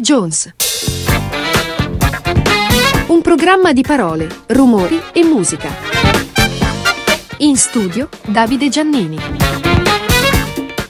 Jones. Un programma di parole, rumori e musica. In studio Davide Giannini.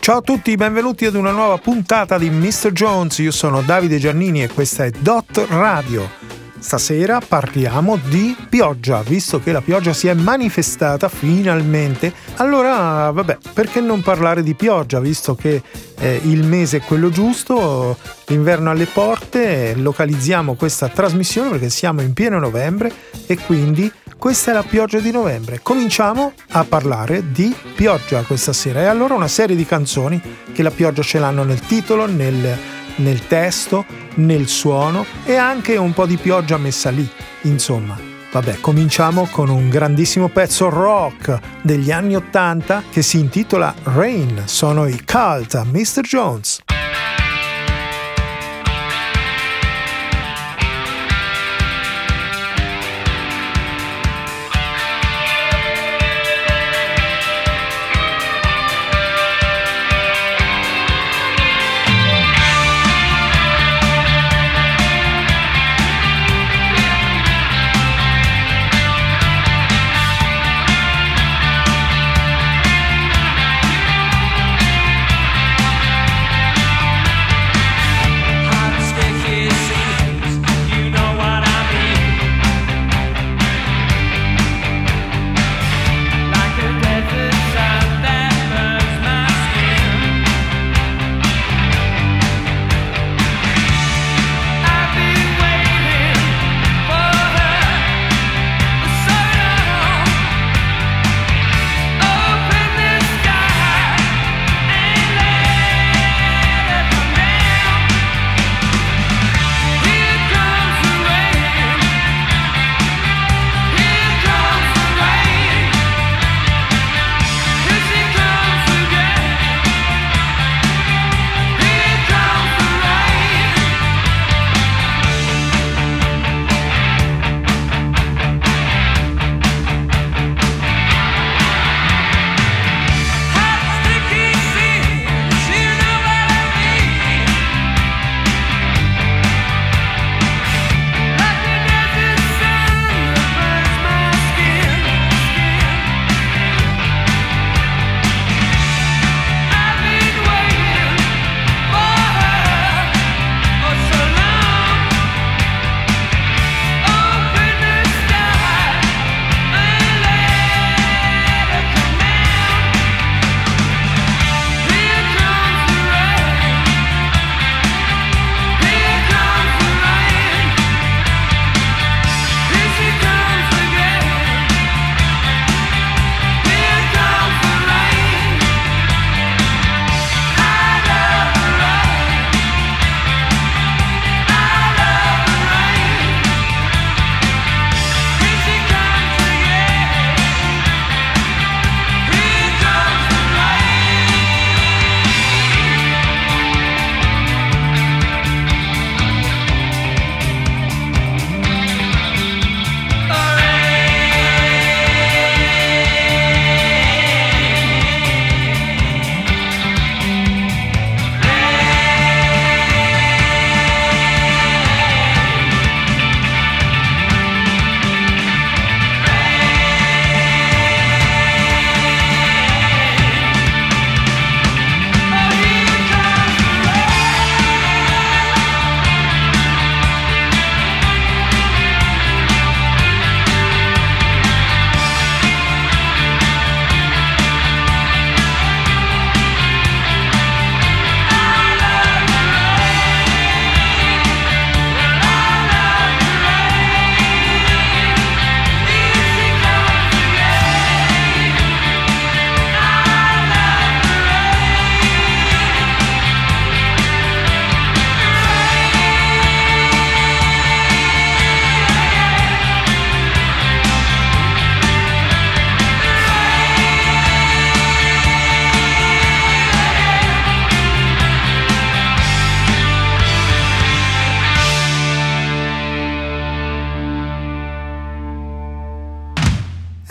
Ciao a tutti, benvenuti ad una nuova puntata di Mr. Jones. Io sono Davide Giannini e questa è Dot Radio. Stasera parliamo di pioggia, visto che la pioggia si è manifestata finalmente. Allora, vabbè, perché non parlare di pioggia, visto che eh, il mese è quello giusto, l'inverno alle porte, localizziamo questa trasmissione perché siamo in pieno novembre e quindi questa è la pioggia di novembre. Cominciamo a parlare di pioggia questa sera e allora una serie di canzoni che la pioggia ce l'hanno nel titolo, nel nel testo, nel suono e anche un po' di pioggia messa lì. Insomma, vabbè, cominciamo con un grandissimo pezzo rock degli anni 80 che si intitola Rain. Sono i Cult, Mr. Jones.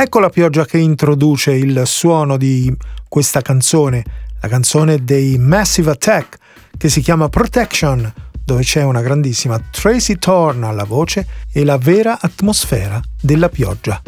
Ecco la pioggia che introduce il suono di questa canzone, la canzone dei Massive Attack, che si chiama Protection, dove c'è una grandissima Tracy Thorn alla voce e la vera atmosfera della pioggia.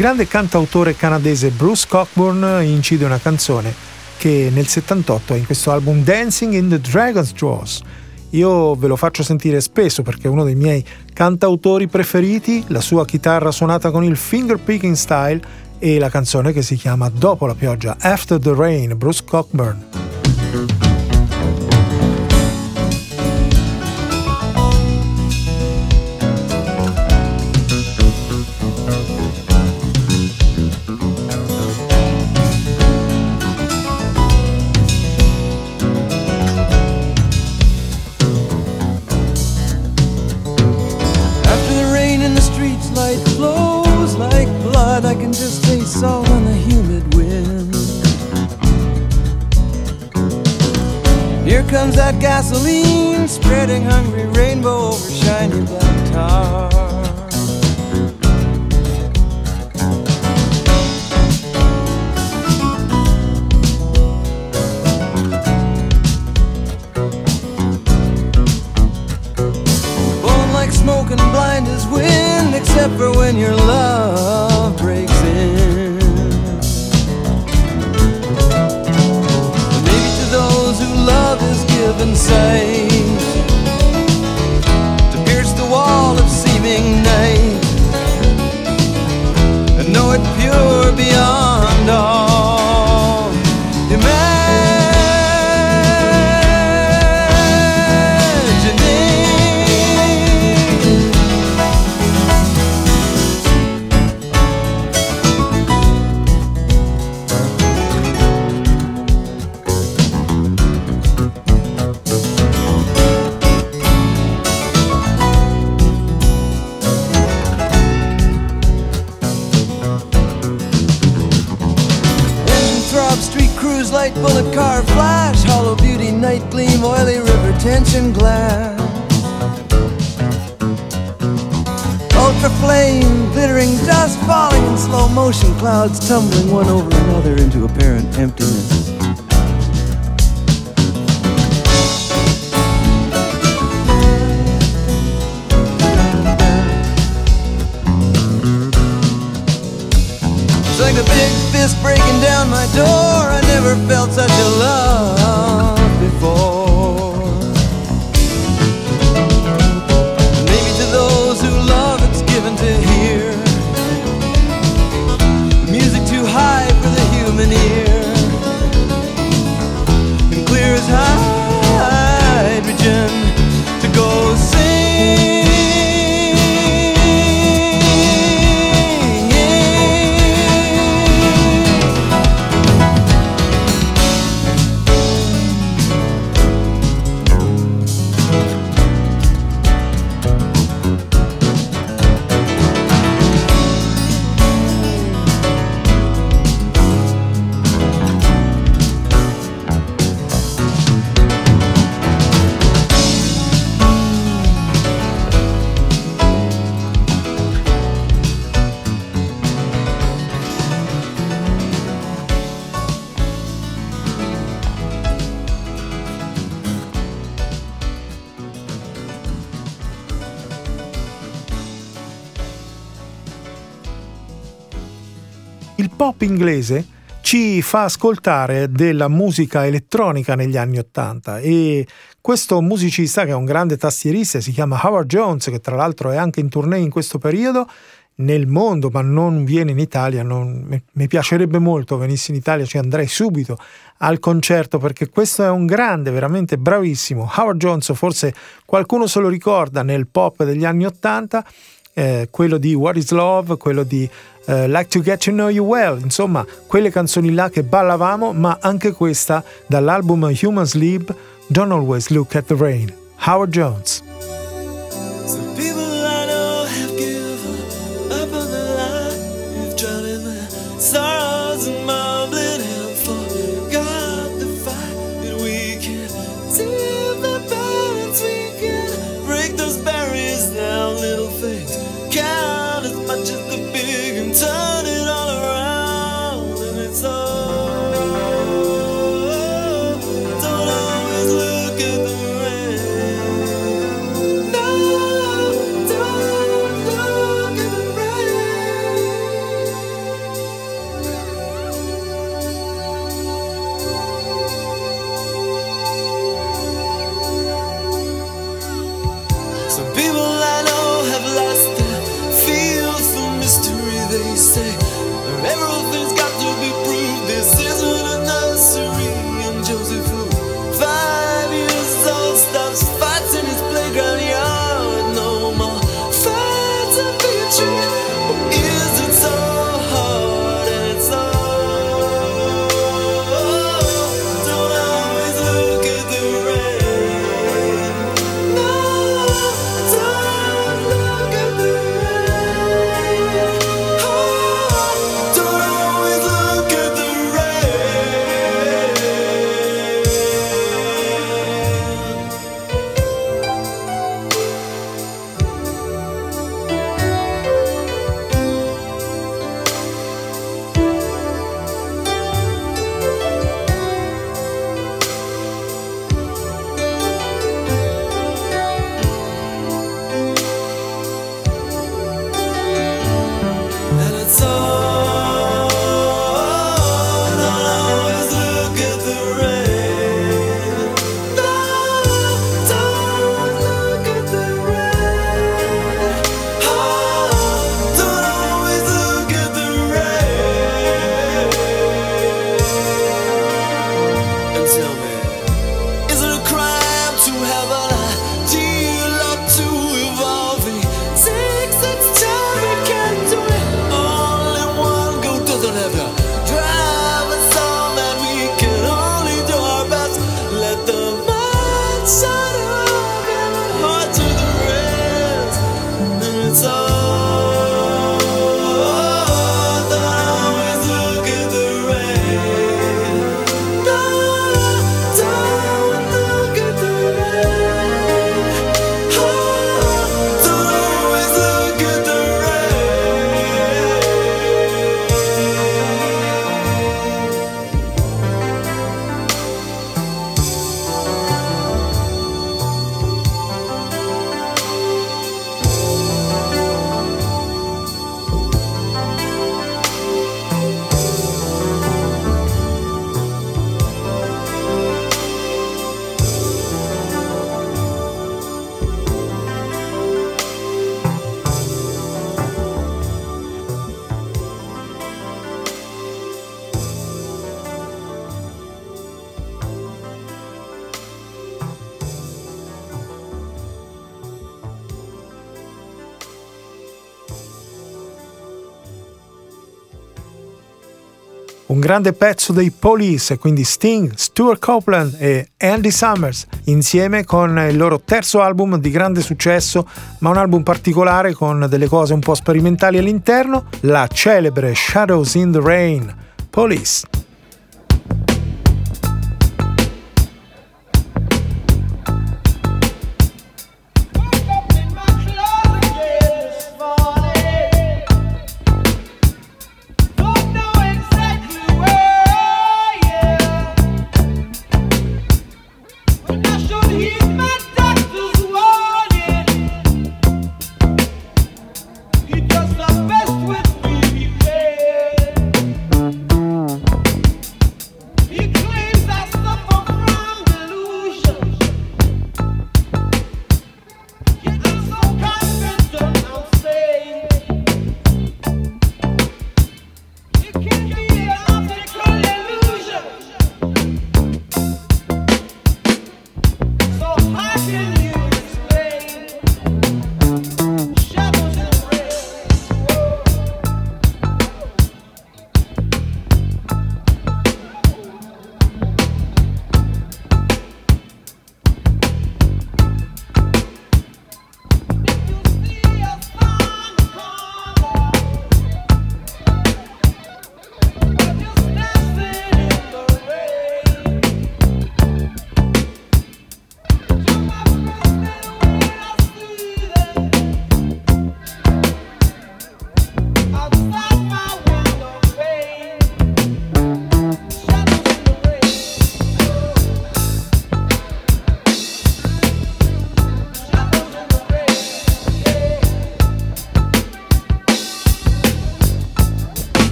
Grande cantautore canadese Bruce Cockburn incide una canzone che nel 78 è in questo album Dancing in the Dragon's Jaws. Io ve lo faccio sentire spesso perché è uno dei miei cantautori preferiti, la sua chitarra suonata con il finger picking style e la canzone che si chiama Dopo la pioggia, After the Rain, Bruce Cockburn. Flame, dust falling in slow motion, clouds tumbling one over another into apparent emptiness. It's like a big fist breaking down my door. I never felt such a love inglese ci fa ascoltare della musica elettronica negli anni Ottanta. E questo musicista che è un grande tastierista si chiama Howard Jones che tra l'altro è anche in tournée in questo periodo nel mondo ma non viene in Italia non, mi, piacerebbe molto venisse in Italia ci andrei subito al concerto perché questo è un grande veramente bravissimo. Howard Jones forse qualcuno se lo ricorda nel pop degli anni Ottanta eh, quello di What is Love, quello di uh, Like to Get to Know You Well, insomma quelle canzoni là che ballavamo, ma anche questa dall'album Human Sleep, Don't Always Look at the Rain, Howard Jones. Grande pezzo dei Police, quindi Sting, Stuart Copeland e Andy Summers, insieme con il loro terzo album di grande successo, ma un album particolare con delle cose un po' sperimentali all'interno, la celebre Shadows in the Rain, Police.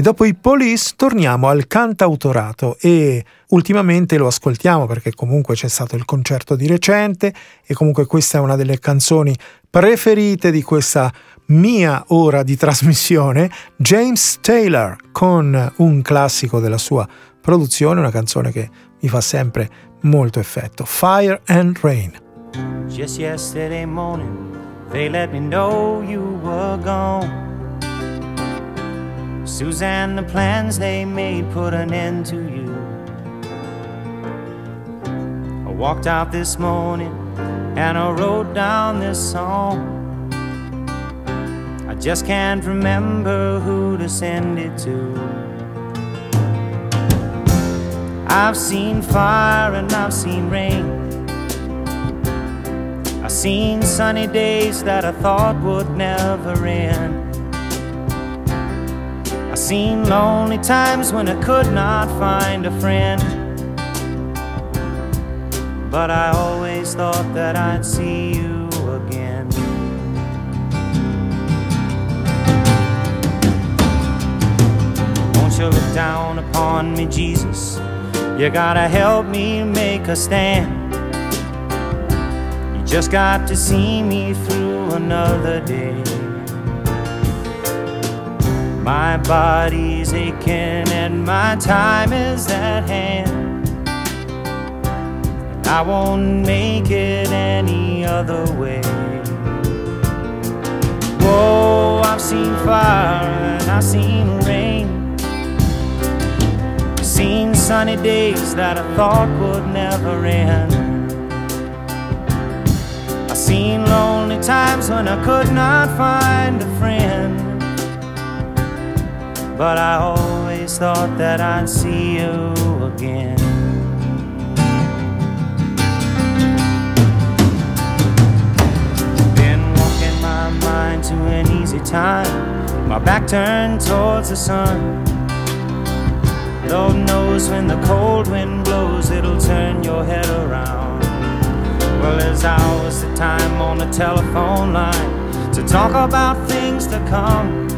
E dopo i Police torniamo al cantautorato e ultimamente lo ascoltiamo perché comunque c'è stato il concerto di recente e comunque questa è una delle canzoni preferite di questa mia ora di trasmissione, James Taylor con un classico della sua produzione, una canzone che mi fa sempre molto effetto, Fire and Rain. Just yesterday morning they let me know you were gone Suzanne, the plans they made put an end to you. I walked out this morning and I wrote down this song. I just can't remember who to send it to. I've seen fire and I've seen rain. I've seen sunny days that I thought would never end seen lonely times when I could not find a friend. But I always thought that I'd see you again. Won't you look down upon me, Jesus? You gotta help me make a stand. You just got to see me through another day. My body's aching and my time is at hand. I won't make it any other way. Whoa, I've seen fire and I've seen rain. Seen sunny days that I thought would never end. I've seen lonely times when I could not find a friend. But I always thought that I'd see you again. Been walking my mind to an easy time, my back turned towards the sun. Lord knows when the cold wind blows, it'll turn your head around. Well, there's hours of time on the telephone line to talk about things to come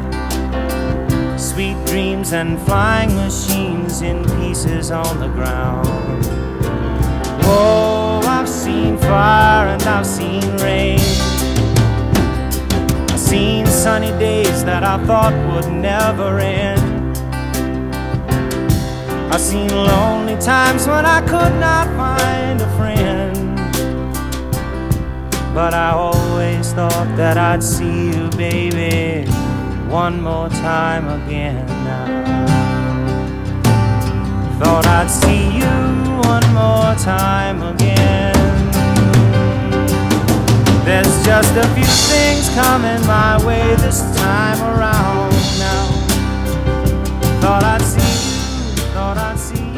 sweet dreams and flying machines in pieces on the ground. Oh, I've seen fire and I've seen rain. I've seen sunny days that I thought would never end. I've seen lonely times when I could not find a friend. But I always thought that I'd see you, baby one more time again now. Thought I'd see you one more time again. There's just a few things coming my way this time around now. Thought I'd see you, thought I'd see you.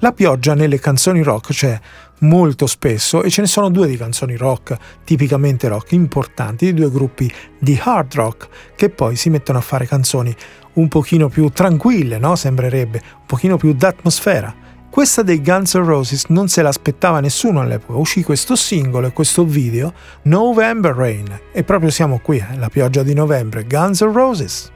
La pioggia nelle canzoni rock c'è molto spesso e ce ne sono due di canzoni rock, tipicamente rock, importanti, di due gruppi di hard rock che poi si mettono a fare canzoni un pochino più tranquille, no? Sembrerebbe, un pochino più d'atmosfera. Questa dei Guns N' Roses non se l'aspettava nessuno all'epoca, uscì questo singolo e questo video, November Rain, e proprio siamo qui, eh, la pioggia di novembre, Guns N' Roses.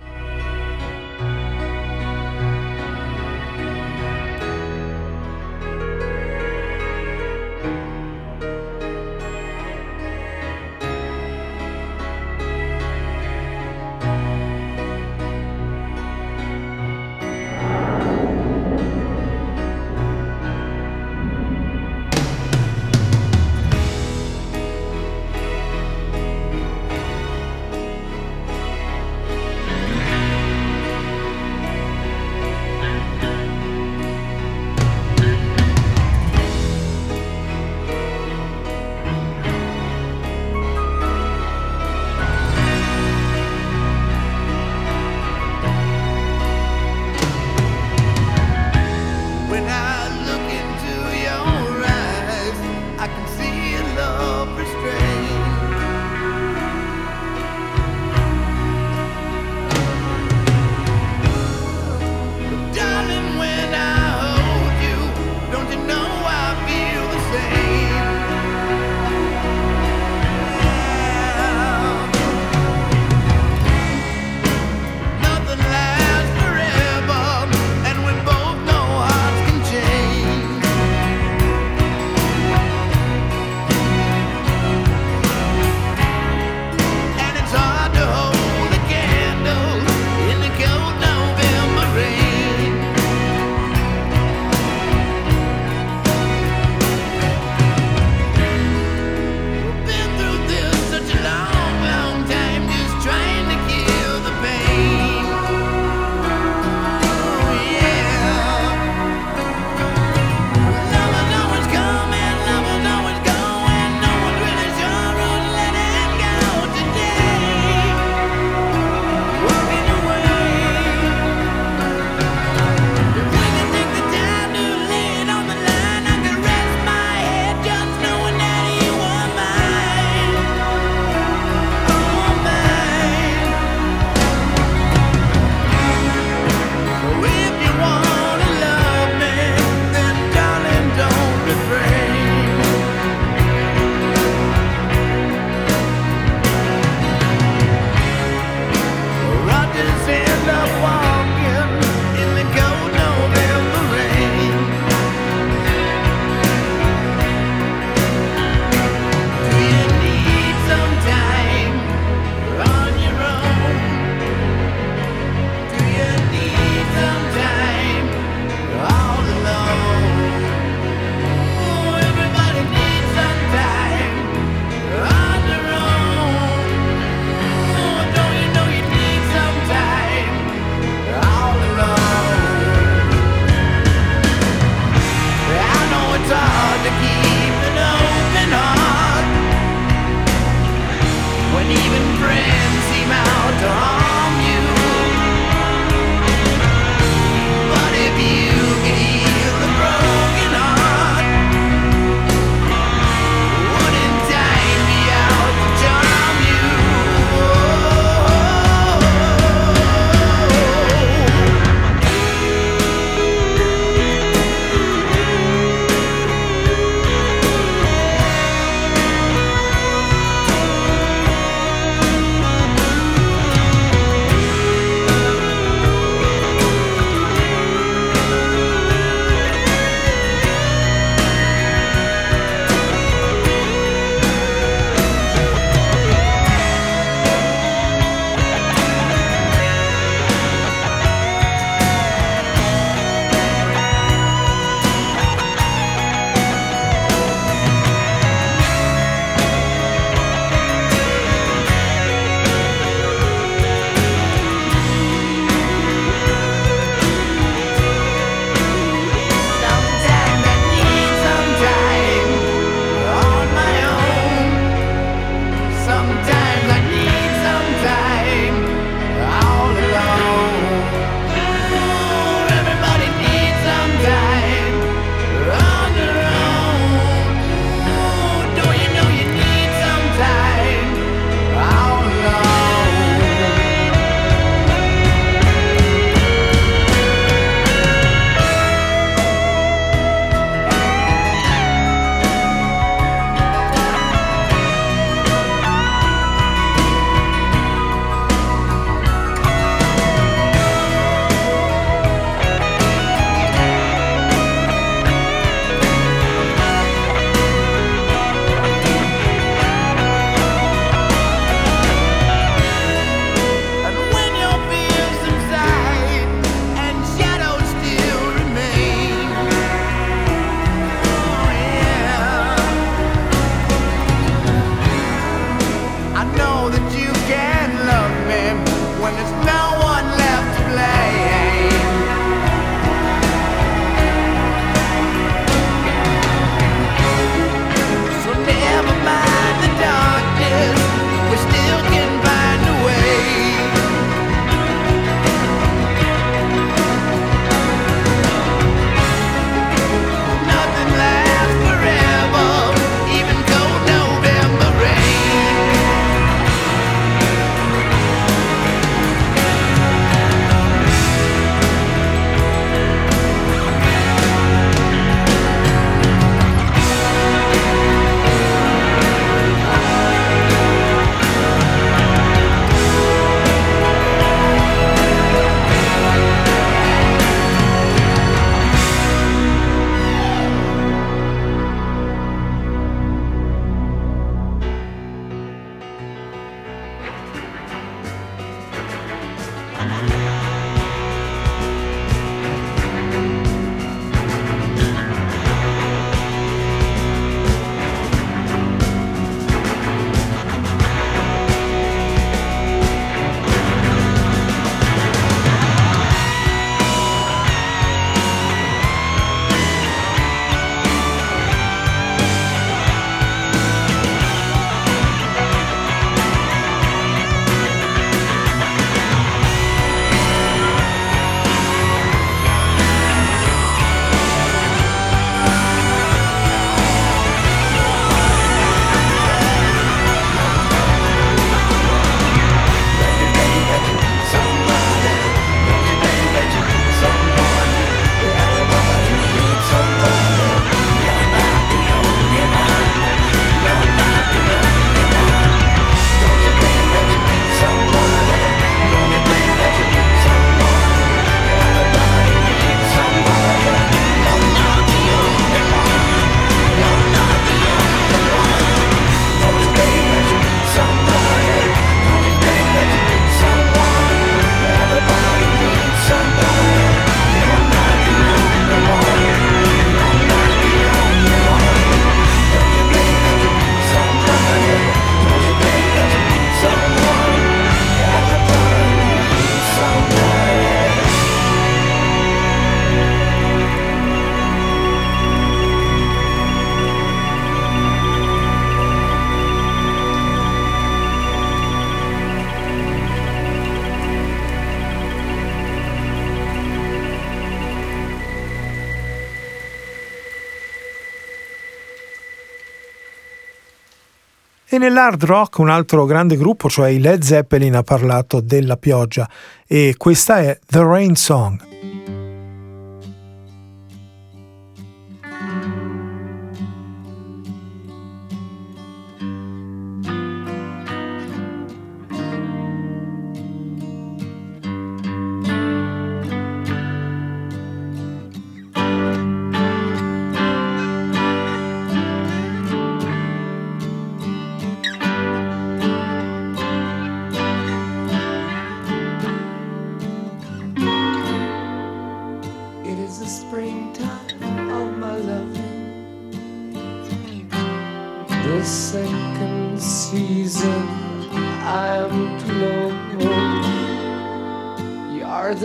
Nell'hard rock un altro grande gruppo, cioè i Led Zeppelin, ha parlato della pioggia e questa è The Rain Song.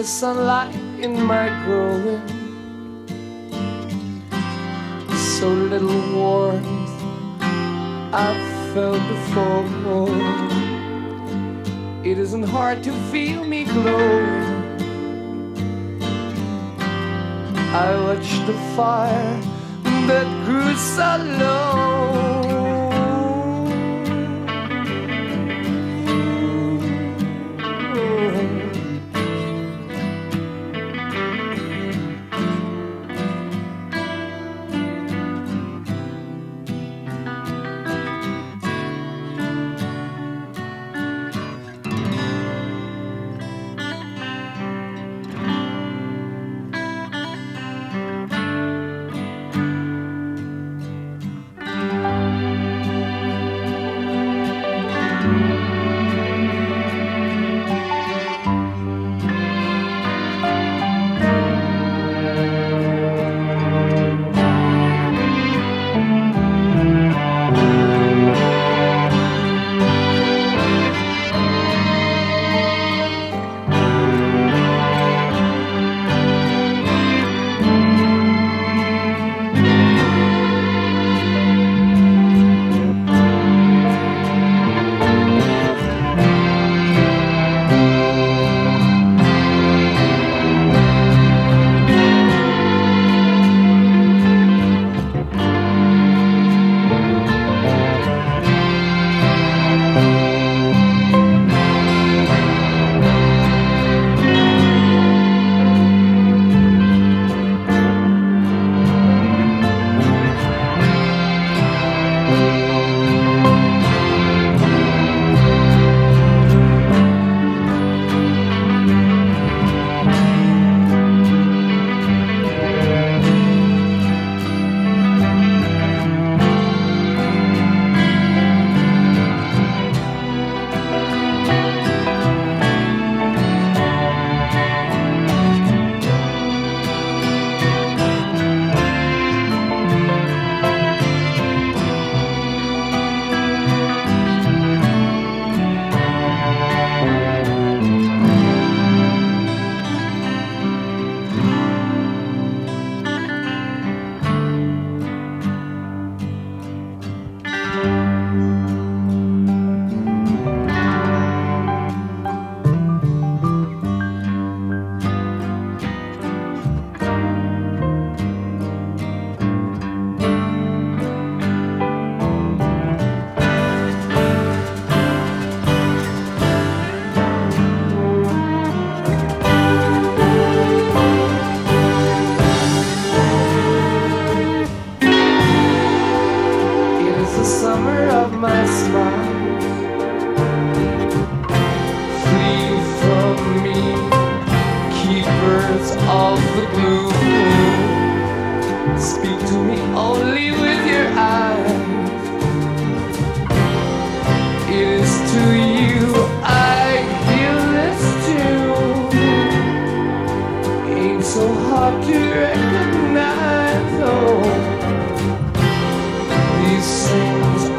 Sunlight in my growing. So little warmth I've felt before. It isn't hard to feel me glowing. I watched the fire that grew so low.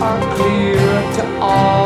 are clear to all.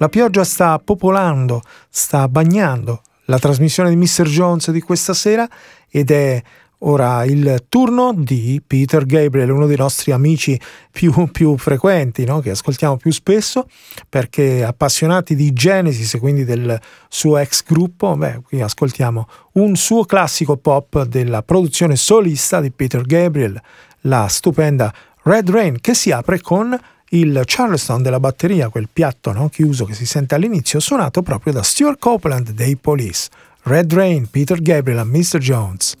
La pioggia sta popolando, sta bagnando la trasmissione di Mr. Jones di questa sera ed è ora il turno di Peter Gabriel, uno dei nostri amici più, più frequenti, no? che ascoltiamo più spesso, perché appassionati di Genesis e quindi del suo ex gruppo, beh, qui ascoltiamo un suo classico pop della produzione solista di Peter Gabriel, la stupenda Red Rain, che si apre con il Charleston della batteria, quel piatto no, chiuso che si sente all'inizio, suonato proprio da Stuart Copeland dei Police. Red Rain, Peter Gabriel e Mr. Jones.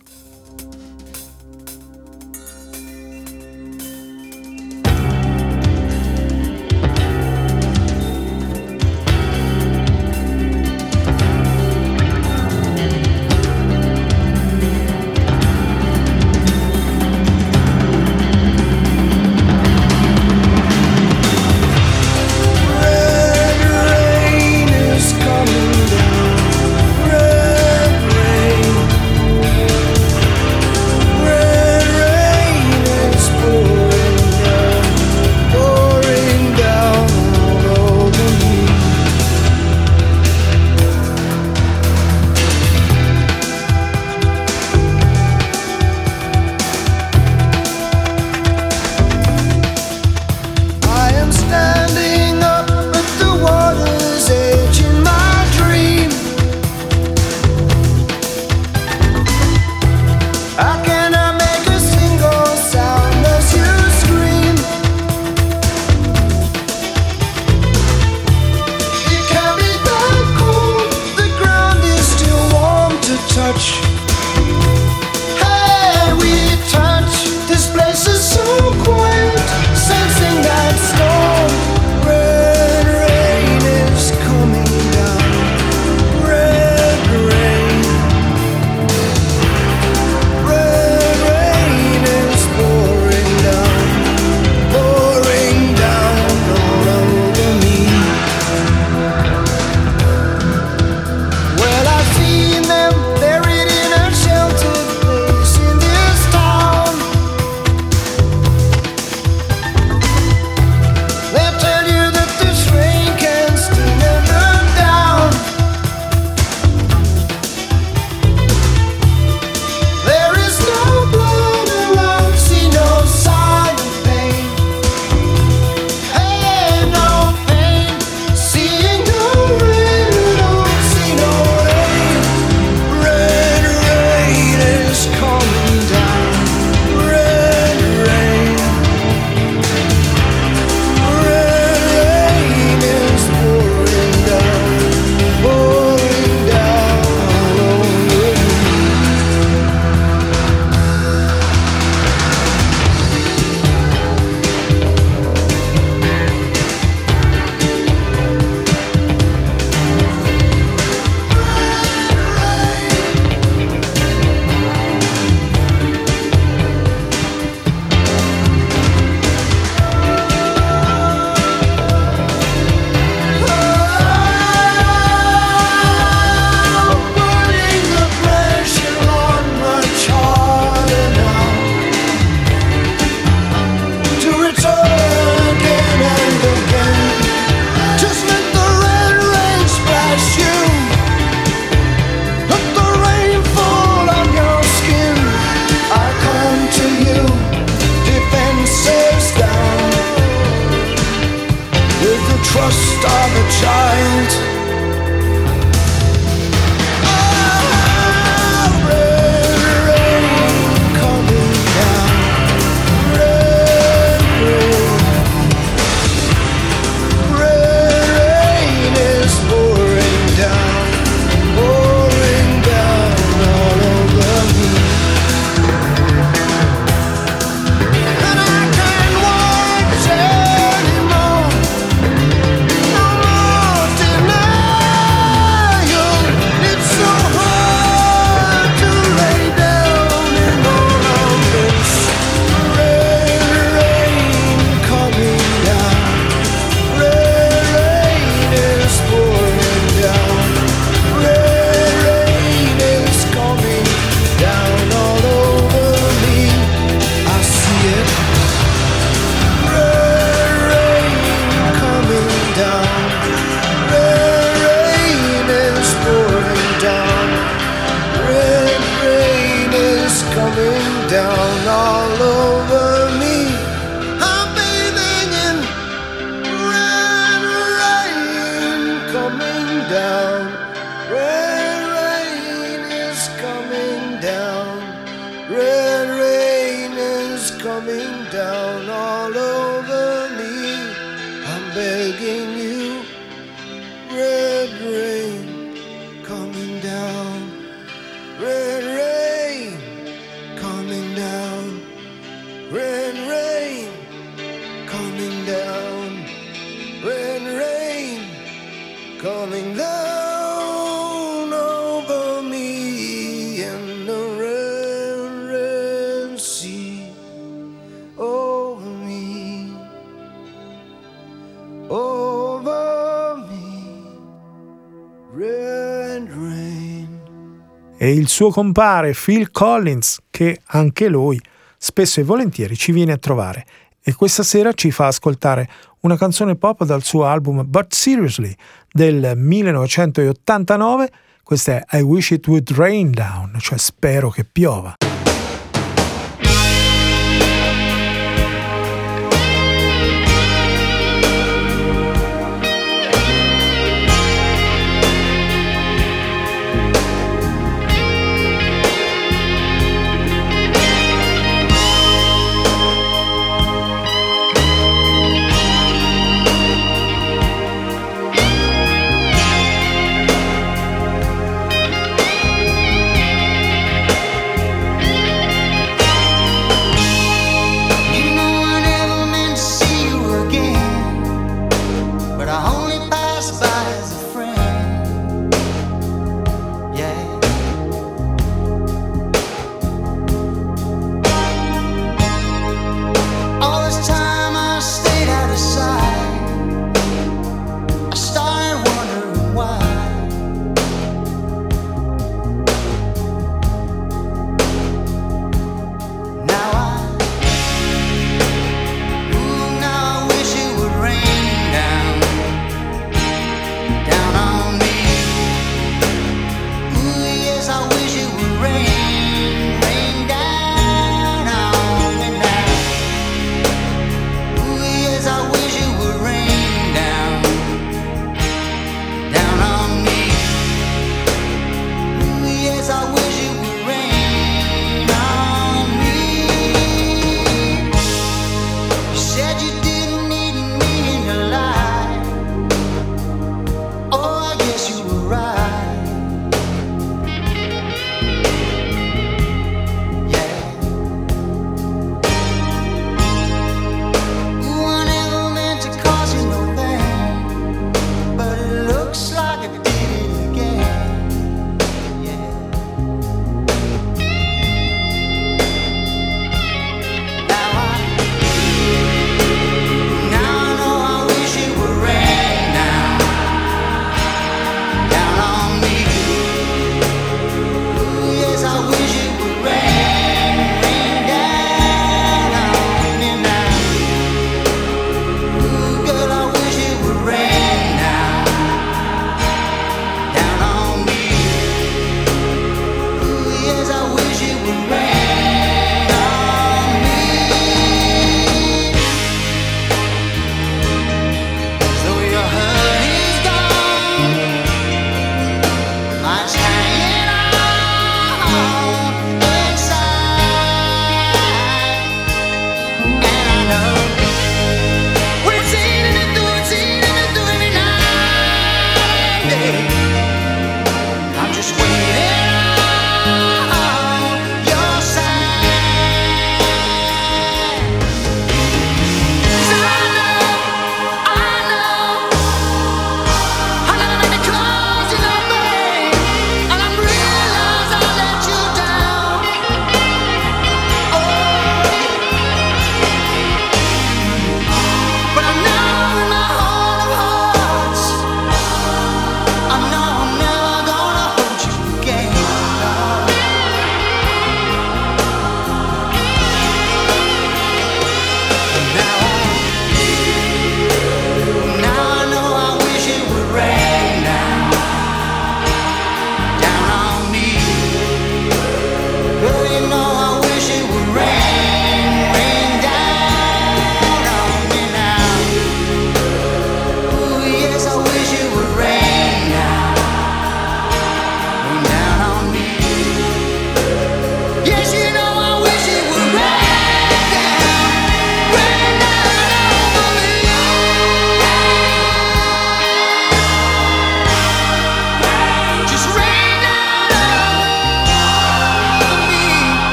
Suo compare Phil Collins, che anche lui spesso e volentieri ci viene a trovare e questa sera ci fa ascoltare una canzone pop dal suo album But Seriously del 1989. Questa è I Wish It Would Rain Down, cioè spero che piova.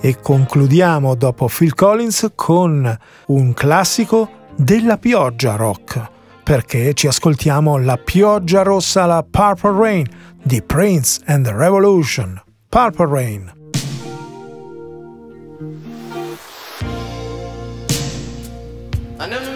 e concludiamo dopo Phil Collins con un classico della pioggia rock, perché ci ascoltiamo La pioggia rossa la Purple Rain di Prince and the Revolution. Purple Rain. I never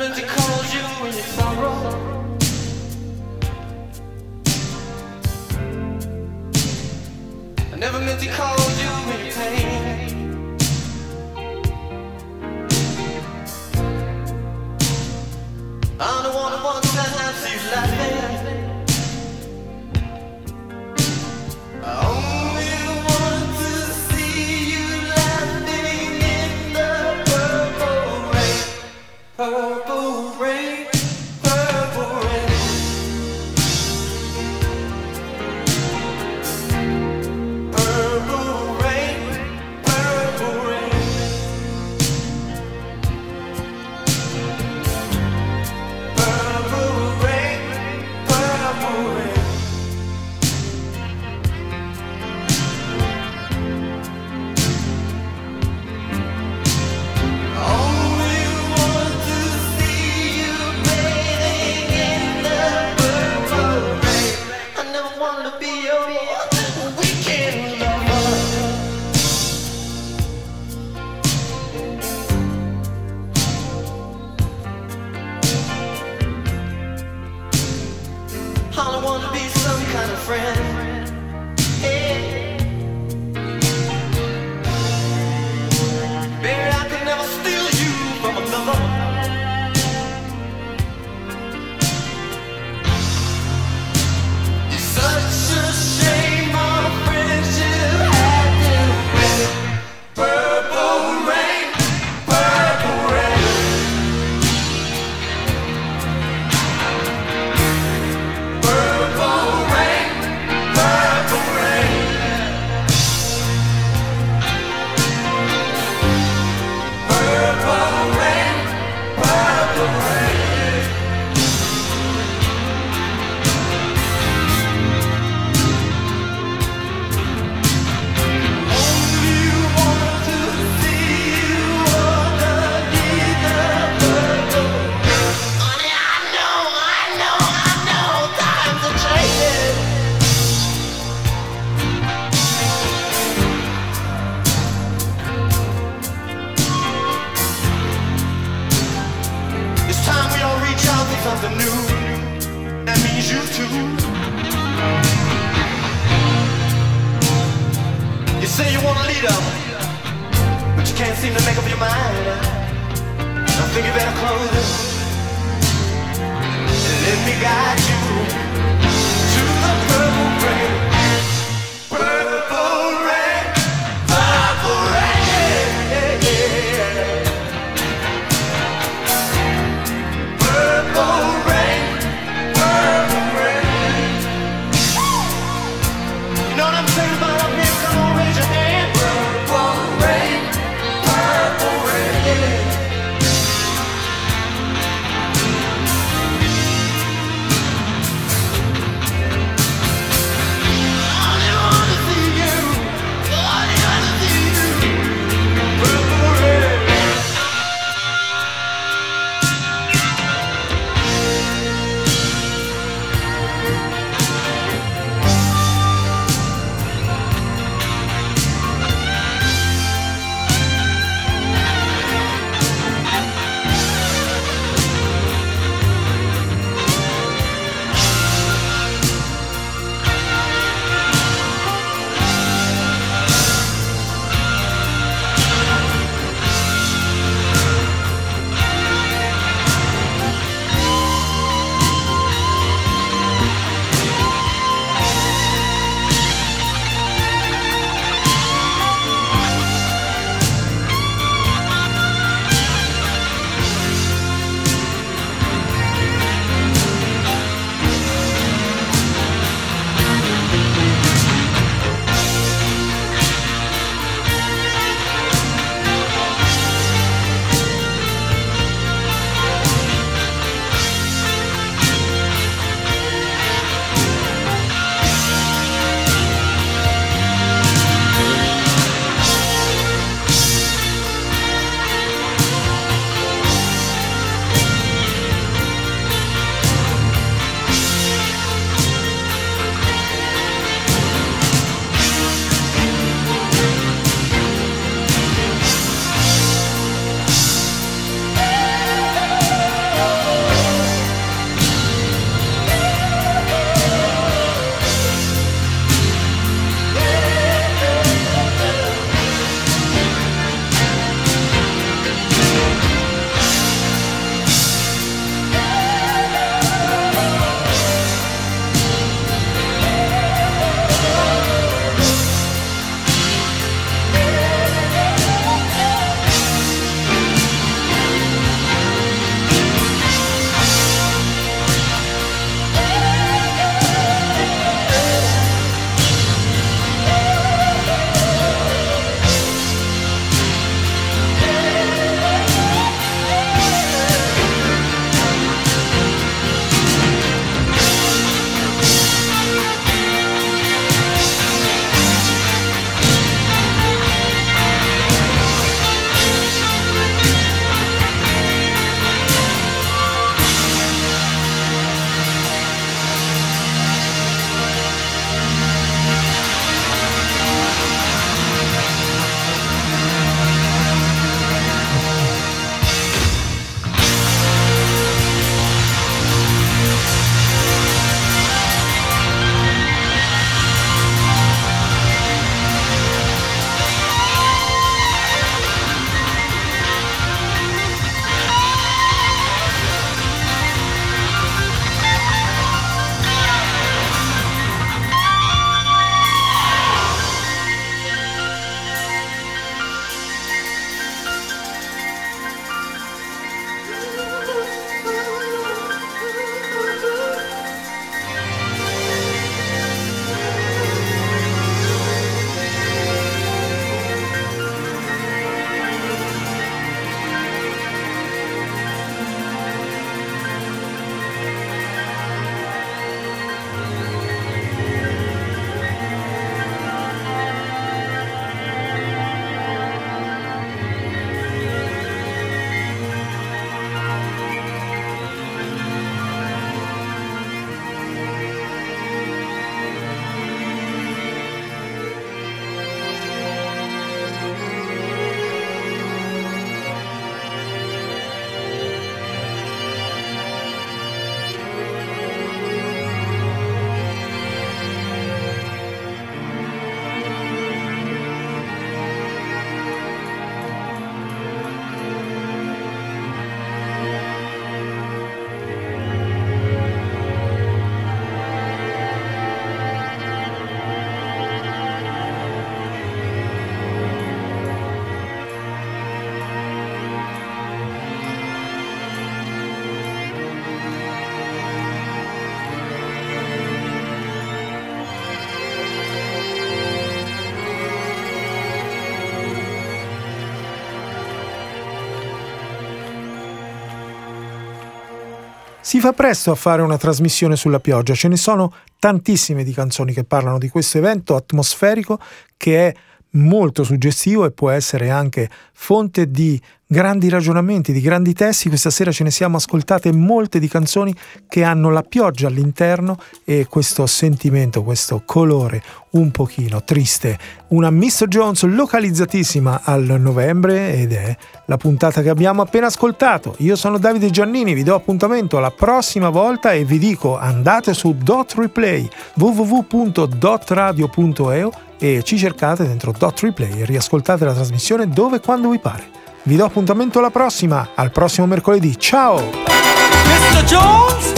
Si fa presto a fare una trasmissione sulla pioggia, ce ne sono tantissime di canzoni che parlano di questo evento atmosferico che è molto suggestivo e può essere anche fonte di grandi ragionamenti, di grandi testi. Questa sera ce ne siamo ascoltate molte di canzoni che hanno la pioggia all'interno e questo sentimento, questo colore un pochino triste. Una Mr. Jones localizzatissima al novembre ed è la puntata che abbiamo appena ascoltato. Io sono Davide Giannini, vi do appuntamento alla prossima volta e vi dico andate su Dot Replay www.dotradio.eu e ci cercate dentro Dot Replay e riascoltate la trasmissione dove e quando vi pare. Vi do appuntamento alla prossima, al prossimo mercoledì. Ciao! Mr. Jones,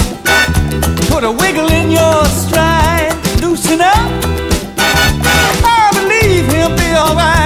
put a wiggle in your stride, loosen up. I believe he'll be alright.